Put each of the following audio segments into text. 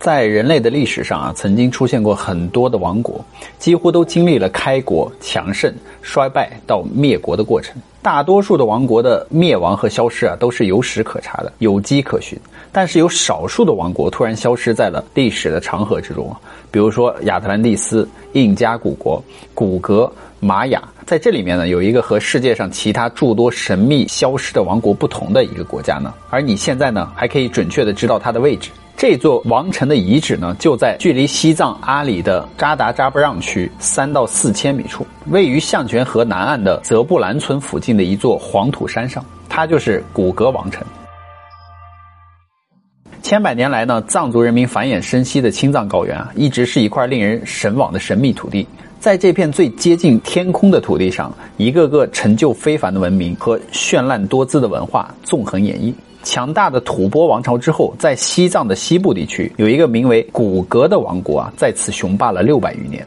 在人类的历史上啊，曾经出现过很多的王国，几乎都经历了开国、强盛、衰败到灭国的过程。大多数的王国的灭亡和消失啊，都是有史可查的，有迹可循。但是有少数的王国突然消失在了历史的长河之中，比如说亚特兰蒂斯、印加古国、古格、玛雅。在这里面呢，有一个和世界上其他诸多神秘消失的王国不同的一个国家呢，而你现在呢，还可以准确的知道它的位置。这座王城的遗址呢，就在距离西藏阿里的扎达扎布让区三到四千米处，位于象泉河南岸的泽布兰村附近的一座黄土山上，它就是古格王城。千百年来呢，藏族人民繁衍生息的青藏高原啊，一直是一块令人神往的神秘土地。在这片最接近天空的土地上，一个个成就非凡的文明和绚烂多姿的文化纵横演绎。强大的吐蕃王朝之后，在西藏的西部地区有一个名为古格的王国啊，在此雄霸了六百余年。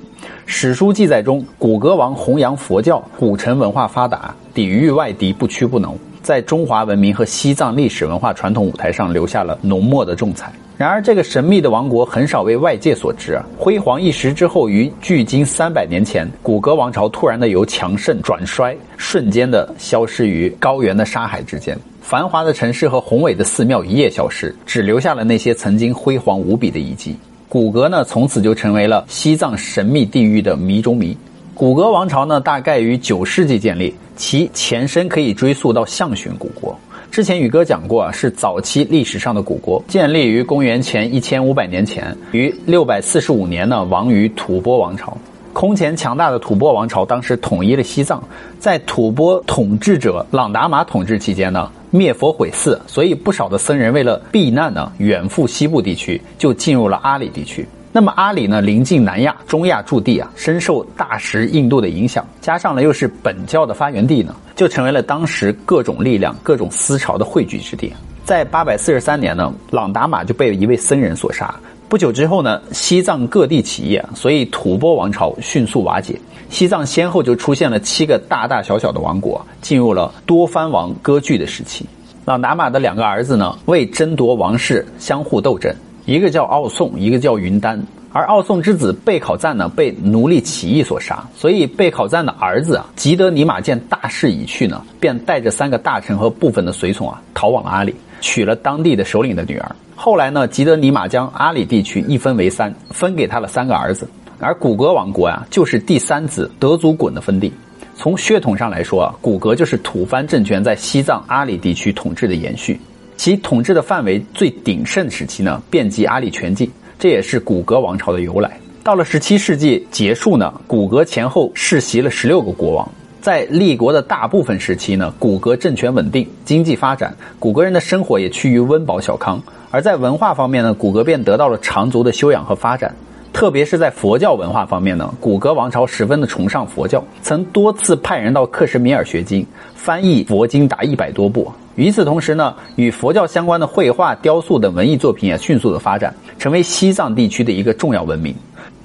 史书记载中，古格王弘扬佛教，古城文化发达，抵御外敌不屈不挠，在中华文明和西藏历史文化传统舞台上留下了浓墨的重彩。然而，这个神秘的王国很少为外界所知啊。辉煌一时之后，于距今三百年前，古格王朝突然的由强盛转衰，瞬间的消失于高原的沙海之间。繁华的城市和宏伟的寺庙一夜消失，只留下了那些曾经辉煌无比的遗迹。古格呢，从此就成为了西藏神秘地域的谜中谜。古格王朝呢，大概于九世纪建立，其前身可以追溯到象玄古国。之前宇哥讲过啊，是早期历史上的古国，建立于公元前一千五百年前，于六百四十五年呢，亡于吐蕃王朝。空前强大的吐蕃王朝当时统一了西藏，在吐蕃统治者朗达玛统治期间呢，灭佛毁寺，所以不少的僧人为了避难呢，远赴西部地区，就进入了阿里地区。那么阿里呢，临近南亚、中亚驻地啊，深受大食印度的影响，加上呢又是本教的发源地呢，就成为了当时各种力量、各种思潮的汇聚之地。在八百四十三年呢，朗达玛就被一位僧人所杀。不久之后呢，西藏各地起义，所以吐蕃王朝迅速瓦解。西藏先后就出现了七个大大小小的王国，进入了多藩王割据的时期。朗达玛的两个儿子呢，为争夺王室相互斗争，一个叫奥宋，一个叫云丹。而奥宋之子贝考赞呢，被奴隶起义所杀，所以贝考赞的儿子啊，吉德尼玛见大势已去呢，便带着三个大臣和部分的随从啊，逃往了阿里，娶了当地的首领的女儿。后来呢，吉德尼玛将阿里地区一分为三，分给他的三个儿子。而古格王国啊，就是第三子德祖衮的分地。从血统上来说啊，古格就是吐蕃政权在西藏阿里地区统治的延续。其统治的范围最鼎盛时期呢，遍及阿里全境，这也是古格王朝的由来。到了十七世纪结束呢，古格前后世袭了十六个国王。在立国的大部分时期呢，古格政权稳定，经济发展，古格人的生活也趋于温饱小康。而在文化方面呢，古格便得到了长足的修养和发展，特别是在佛教文化方面呢，古格王朝十分的崇尚佛教，曾多次派人到克什米尔学经，翻译佛经达一百多部。与此同时呢，与佛教相关的绘画、雕塑等文艺作品也迅速的发展，成为西藏地区的一个重要文明。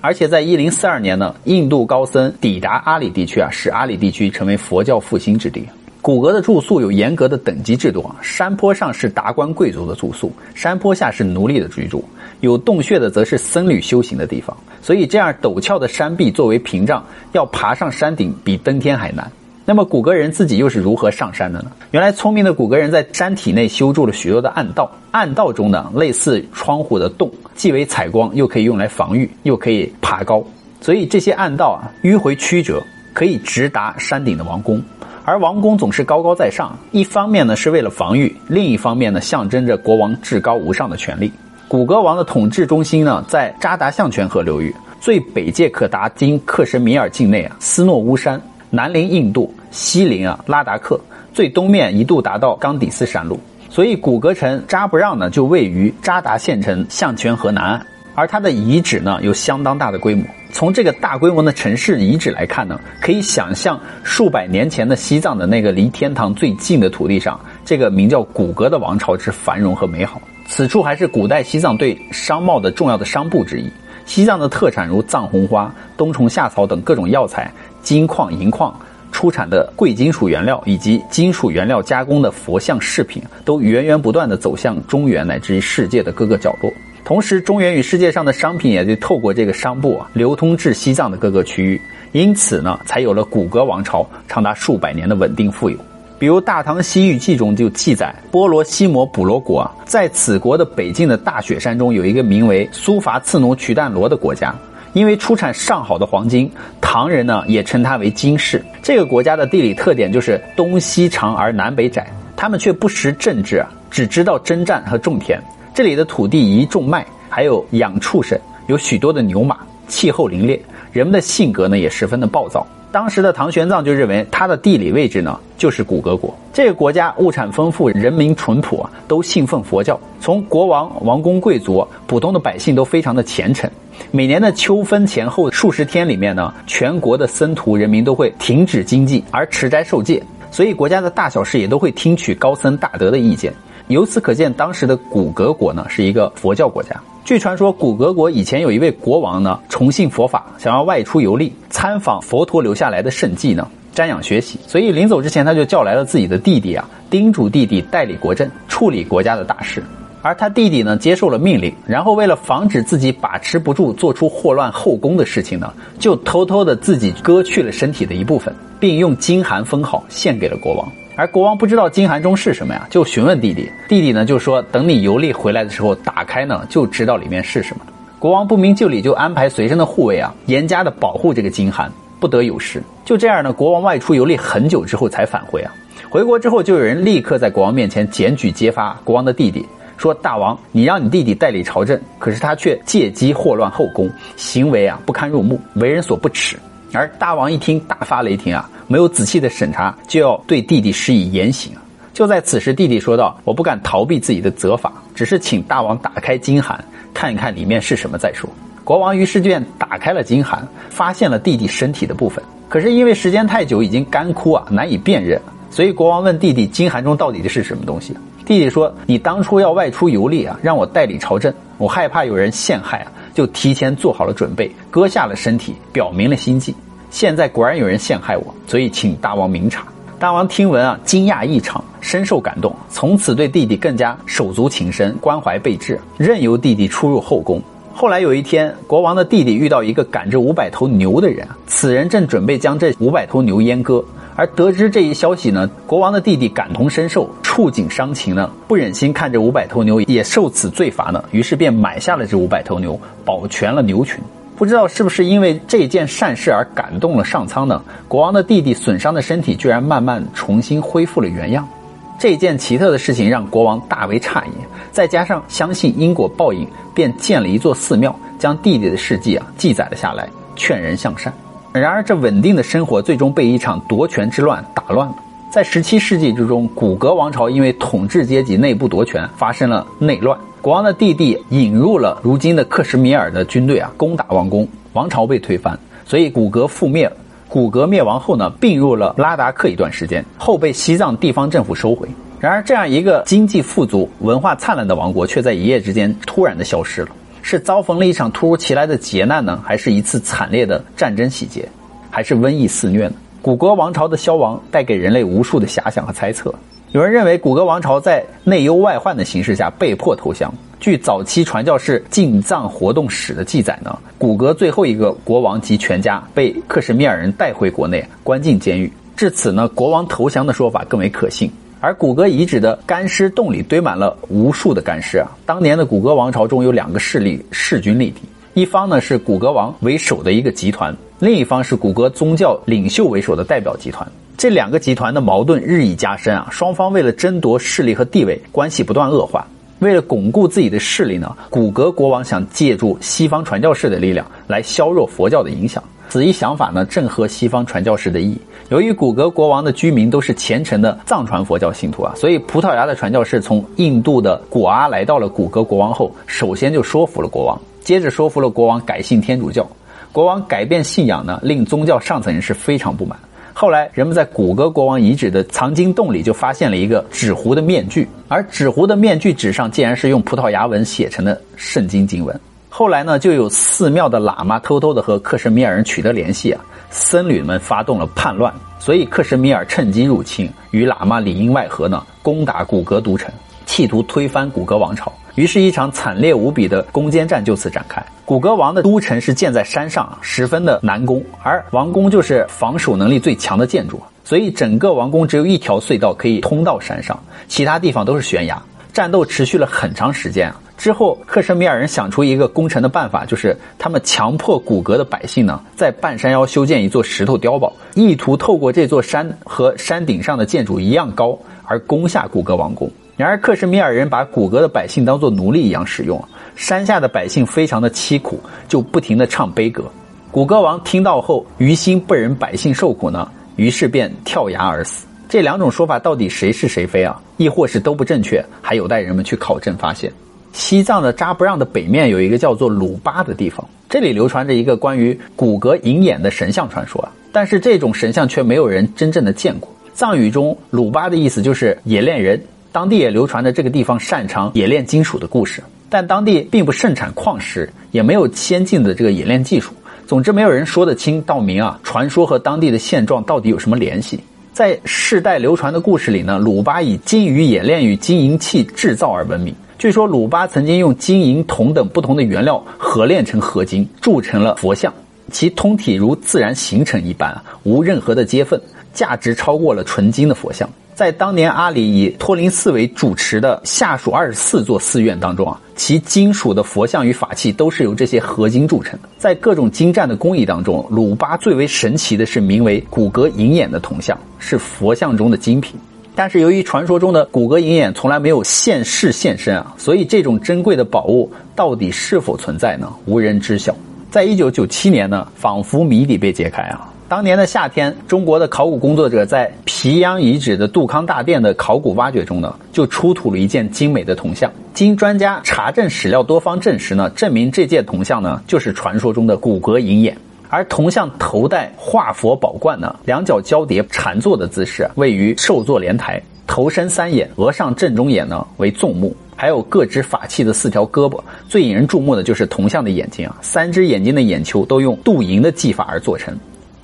而且在一零四二年呢，印度高僧抵达阿里地区啊，使阿里地区成为佛教复兴之地。古格的住宿有严格的等级制度啊，山坡上是达官贵族的住宿，山坡下是奴隶的居住，有洞穴的则是僧侣修行的地方。所以这样陡峭的山壁作为屏障，要爬上山顶比登天还难。那么古格人自己又是如何上山的呢？原来聪明的古格人在山体内修筑了许多的暗道，暗道中呢类似窗户的洞，既为采光，又可以用来防御，又可以爬高。所以这些暗道啊迂回曲折，可以直达山顶的王宫。而王宫总是高高在上，一方面呢是为了防御，另一方面呢象征着国王至高无上的权力。古格王的统治中心呢在扎达象泉河流域，最北界可达今克什米尔境内啊斯诺乌山。南临印度，西临啊拉达克，最东面一度达到冈底斯山路，所以古格城扎布让呢就位于扎达县城象泉河南岸，而它的遗址呢有相当大的规模。从这个大规模的城市遗址来看呢，可以想象数百年前的西藏的那个离天堂最近的土地上，这个名叫古格的王朝之繁荣和美好。此处还是古代西藏对商贸的重要的商埠之一。西藏的特产如藏红花、冬虫夏草等各种药材。金矿、银矿出产的贵金属原料，以及金属原料加工的佛像饰品，都源源不断地走向中原乃至于世界的各个角落。同时，中原与世界上的商品也就透过这个商埠啊流通至西藏的各个区域，因此呢，才有了古格王朝长达数百年的稳定富有。比如《大唐西域记》中就记载，波罗西摩普罗国啊，在此国的北境的大雪山中，有一个名为苏伐次奴瞿旦罗的国家。因为出产上好的黄金，唐人呢也称它为金市。这个国家的地理特点就是东西长而南北窄，他们却不识政治，只知道征战和种田。这里的土地宜种麦，还有养畜生，有许多的牛马，气候凛冽，人们的性格呢也十分的暴躁。当时的唐玄奘就认为，他的地理位置呢就是古格国。这个国家物产丰富，人民淳朴，都信奉佛教。从国王、王公贵族、普通的百姓都非常的虔诚。每年的秋分前后数十天里面呢，全国的僧徒人民都会停止经济而持斋受戒，所以国家的大小事也都会听取高僧大德的意见。由此可见，当时的古格国呢是一个佛教国家。据传说，古格国以前有一位国王呢，崇信佛法，想要外出游历，参访佛陀留下来的圣迹呢，瞻仰学习。所以临走之前，他就叫来了自己的弟弟啊，叮嘱弟弟代理国政，处理国家的大事。而他弟弟呢，接受了命令，然后为了防止自己把持不住，做出祸乱后宫的事情呢，就偷偷的自己割去了身体的一部分，并用金函封好，献给了国王。而国王不知道金函中是什么呀，就询问弟弟。弟弟呢就说：“等你游历回来的时候，打开呢就知道里面是什么。”国王不明就里，就安排随身的护卫啊，严加的保护这个金函，不得有失。就这样呢，国王外出游历很久之后才返回啊。回国之后，就有人立刻在国王面前检举揭发国王的弟弟，说：“大王，你让你弟弟代理朝政，可是他却借机祸乱后宫，行为啊不堪入目，为人所不齿。”而大王一听，大发雷霆啊！没有仔细的审查，就要对弟弟施以严刑。就在此时，弟弟说道：“我不敢逃避自己的责罚，只是请大王打开金函，看一看里面是什么再说。”国王于是便打开了金函，发现了弟弟身体的部分。可是因为时间太久，已经干枯啊，难以辨认，所以国王问弟弟：“金函中到底的是什么东西？”弟弟说：“你当初要外出游历啊，让我代理朝政，我害怕有人陷害啊，就提前做好了准备，割下了身体，表明了心迹。”现在果然有人陷害我，所以请大王明察。大王听闻啊，惊讶异常，深受感动，从此对弟弟更加手足情深，关怀备至，任由弟弟出入后宫。后来有一天，国王的弟弟遇到一个赶着五百头牛的人，此人正准备将这五百头牛阉割，而得知这一消息呢，国王的弟弟感同身受，触景伤情呢，不忍心看着五百头牛也受此罪罚呢，于是便买下了这五百头牛，保全了牛群。不知道是不是因为这件善事而感动了上苍呢？国王的弟弟损伤的身体居然慢慢重新恢复了原样。这件奇特的事情让国王大为诧异，再加上相信因果报应，便建了一座寺庙，将弟弟的事迹啊记载了下来，劝人向善。然而，这稳定的生活最终被一场夺权之乱打乱了。在十七世纪之中，古格王朝因为统治阶级内部夺权，发生了内乱。国王的弟弟引入了如今的克什米尔的军队啊，攻打王宫，王朝被推翻，所以古格覆灭。古格灭亡后呢，并入了拉达克一段时间，后被西藏地方政府收回。然而，这样一个经济富足、文化灿烂的王国，却在一夜之间突然的消失了。是遭逢了一场突如其来的劫难呢，还是一次惨烈的战争洗劫，还是瘟疫肆虐呢？古格王朝的消亡带给人类无数的遐想和猜测。有人认为，古格王朝在内忧外患的形势下被迫投降。据早期传教士进藏活动史的记载呢，古格最后一个国王及全家被克什米尔人带回国内，关进监狱。至此呢，国王投降的说法更为可信。而古格遗址的干尸洞里堆满了无数的干尸啊！当年的古格王朝中有两个势力势均力敌，一方呢是古格王为首的一个集团，另一方是古格宗教领袖为首的代表集团。这两个集团的矛盾日益加深啊，双方为了争夺势力和地位，关系不断恶化。为了巩固自己的势力呢，古格国王想借助西方传教士的力量来削弱佛教的影响。此一想法呢，正合西方传教士的意。由于古格国王的居民都是虔诚的藏传佛教信徒啊，所以葡萄牙的传教士从印度的果阿来到了古格国王后，首先就说服了国王，接着说服了国王改信天主教。国王改变信仰呢，令宗教上层人士非常不满。后来，人们在古格国王遗址的藏经洞里就发现了一个纸糊的面具，而纸糊的面具纸上竟然是用葡萄牙文写成的圣经经文。后来呢，就有寺庙的喇嘛偷偷的和克什米尔人取得联系啊，僧侣们发动了叛乱，所以克什米尔趁机入侵，与喇嘛里应外合呢，攻打古格都城。企图推翻古格王朝。于是，一场惨烈无比的攻坚战就此展开。古格王的都城是建在山上，十分的难攻，而王宫就是防守能力最强的建筑，所以整个王宫只有一条隧道可以通到山上，其他地方都是悬崖。战斗持续了很长时间啊。之后，克什米尔人想出一个攻城的办法，就是他们强迫古格的百姓呢，在半山腰修建一座石头碉堡，意图透过这座山和山顶上的建筑一样高而攻下古格王宫。然而，克什米尔人把古格的百姓当作奴隶一样使用，山下的百姓非常的凄苦，就不停的唱悲歌。古格王听到后，于心不忍百姓受苦呢，于是便跳崖而死。这两种说法到底谁是谁非啊？亦或是都不正确，还有待人们去考证发现。西藏的扎布让的北面有一个叫做鲁巴的地方，这里流传着一个关于古格银眼的神像传说，但是这种神像却没有人真正的见过。藏语中鲁巴的意思就是冶炼人。当地也流传着这个地方擅长冶炼金属的故事，但当地并不盛产矿石，也没有先进的这个冶炼技术。总之，没有人说得清道明啊，传说和当地的现状到底有什么联系？在世代流传的故事里呢，鲁巴以金鱼冶炼与金银器制造而闻名。据说鲁巴曾经用金银铜等不同的原料合炼成合金，铸成了佛像，其通体如自然形成一般，无任何的接缝，价值超过了纯金的佛像。在当年阿里以托林寺为主持的下属二十四座寺院当中啊，其金属的佛像与法器都是由这些合金铸成的。在各种精湛的工艺当中，鲁巴最为神奇的是名为骨骼银眼的铜像，是佛像中的精品。但是由于传说中的骨骼银眼从来没有现世现身啊，所以这种珍贵的宝物到底是否存在呢？无人知晓。在一九九七年呢，仿佛谜底被揭开啊。当年的夏天，中国的考古工作者在皮央遗址的杜康大殿的考古挖掘中呢，就出土了一件精美的铜像。经专家查证史料多方证实呢，证明这件铜像呢就是传说中的骨骼银眼。而铜像头戴化佛宝冠呢，两脚交叠禅坐的姿势，位于受坐莲台，头身三眼，额上正中眼呢为纵目，还有各支法器的四条胳膊。最引人注目的就是铜像的眼睛啊，三只眼睛的眼球都用镀银的技法而做成。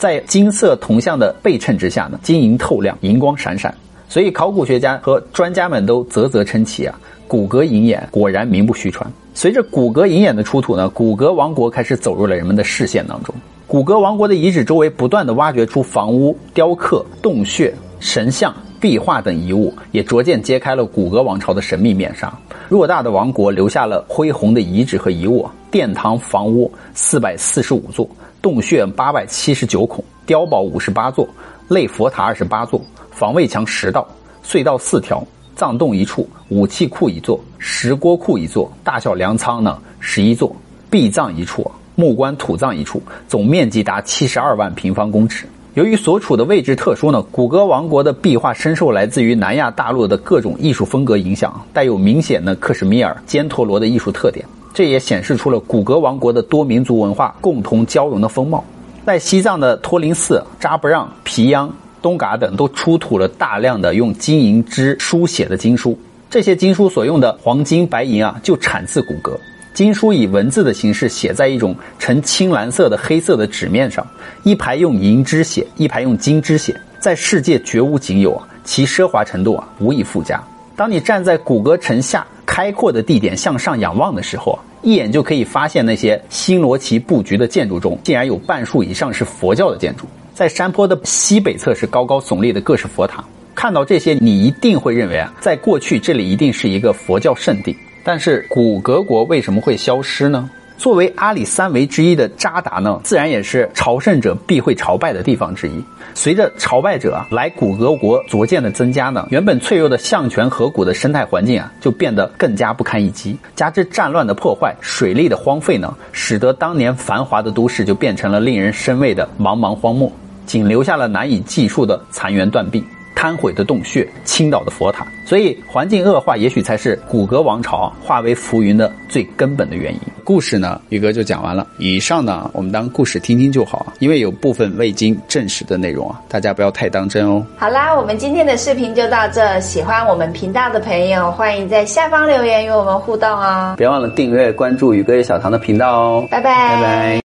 在金色铜像的背衬之下呢，晶莹透亮，银光闪闪，所以考古学家和专家们都啧啧称奇啊！骨骼银眼果然名不虚传。随着骨骼银眼的出土呢，骨骼王国开始走入了人们的视线当中。骨骼王国的遗址周围不断的挖掘出房屋、雕刻、洞穴、神像、壁画等遗物，也逐渐揭开了骨骼王朝的神秘面纱。偌大的王国留下了恢宏的遗址和遗物，殿堂、房屋四百四十五座。洞穴八百七十九孔，碉堡五十八座，类佛塔二十八座，防卫墙十道，隧道四条，藏洞一处，武器库一座，石锅库一座，大小粮仓呢十一座，壁葬一处，木棺土葬一处，总面积达七十二万平方公尺。由于所处的位置特殊呢，古格王国的壁画深受来自于南亚大陆的各种艺术风格影响，带有明显的克什米尔、犍陀罗的艺术特点。这也显示出了古格王国的多民族文化共同交融的风貌。在西藏的托林寺、扎布让、皮央、东嘎等，都出土了大量的用金银枝书写的经书。这些经书所用的黄金、白银啊，就产自古格。经书以文字的形式写在一种呈青蓝色的黑色的纸面上，一排用银枝写，一排用金枝写，在世界绝无仅有啊！其奢华程度啊，无以复加。当你站在古格城下。开阔的地点向上仰望的时候，一眼就可以发现那些星罗棋布局的建筑中，竟然有半数以上是佛教的建筑。在山坡的西北侧是高高耸立的各式佛塔。看到这些，你一定会认为啊，在过去这里一定是一个佛教圣地。但是古格国为什么会消失呢？作为阿里三维之一的扎达呢，自然也是朝圣者必会朝拜的地方之一。随着朝拜者来古格国逐渐的增加呢，原本脆弱的象泉河谷的生态环境啊，就变得更加不堪一击。加之战乱的破坏、水利的荒废呢，使得当年繁华的都市就变成了令人生畏的茫茫荒漠，仅留下了难以计数的残垣断壁。坍毁的洞穴，倾倒的佛塔，所以环境恶化，也许才是古格王朝化为浮云的最根本的原因。故事呢，宇哥就讲完了。以上呢，我们当故事听听就好，因为有部分未经证实的内容啊，大家不要太当真哦。好啦，我们今天的视频就到这。喜欢我们频道的朋友，欢迎在下方留言与我们互动哦。别忘了订阅关注宇哥与小唐的频道哦。拜拜，拜拜。